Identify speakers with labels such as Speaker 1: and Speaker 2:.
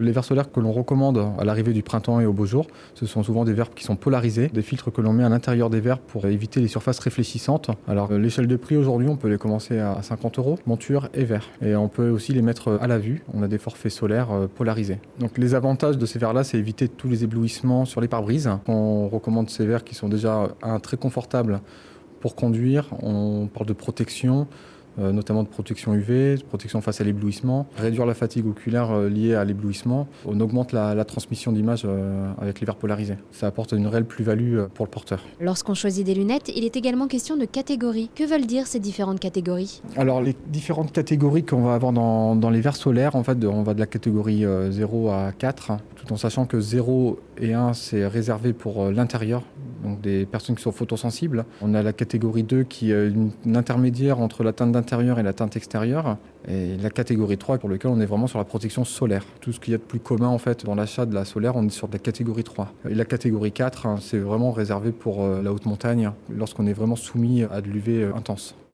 Speaker 1: Les verres solaires que l'on recommande à l'arrivée du printemps et au beau jour, ce sont souvent des verres qui sont polarisés, des filtres que l'on met à l'intérieur des verres pour éviter les surfaces réfléchissantes. Alors l'échelle de prix aujourd'hui, on peut les commencer à 50 euros, monture et verre. Et on peut aussi les mettre à la vue. On a des forfaits solaires euh, polarisés. Donc les avantages de ces verres-là, c'est éviter tous les éblouissements sur les pare-brises. On recommande ces verres qui sont déjà très confortables pour conduire. On parle de protection. Euh, notamment de protection UV, de protection face à l'éblouissement, réduire la fatigue oculaire euh, liée à l'éblouissement. On augmente la, transmission d'image euh, avec les verres polarisés. Ça apporte une réelle plus-value pour le porteur.
Speaker 2: Lorsqu'on choisit des lunettes, il est également question de catégories. Que veulent dire ces différentes catégories?
Speaker 1: Alors les différentes catégories qu'on va avoir dans, dans, les verres solaires, en fait, on va de la catégorie 0 à 4, tout en sachant que 0 et 1 c'est réservé pour l'intérieur, donc des personnes qui sont photosensibles. On a la catégorie 2 qui est une intermédiaire entre la teinte intérieure et la teinte extérieure. Et la catégorie 3 pour lequel on est vraiment sur la protection solaire. Tout ce qu'il y a de plus commun en fait dans l'achat de la solaire, on est sur la catégorie 3. Et la catégorie 4, hein, c'est vraiment réservé pour euh, la haute montagne lorsqu'on est vraiment soumis à de l'UV intense.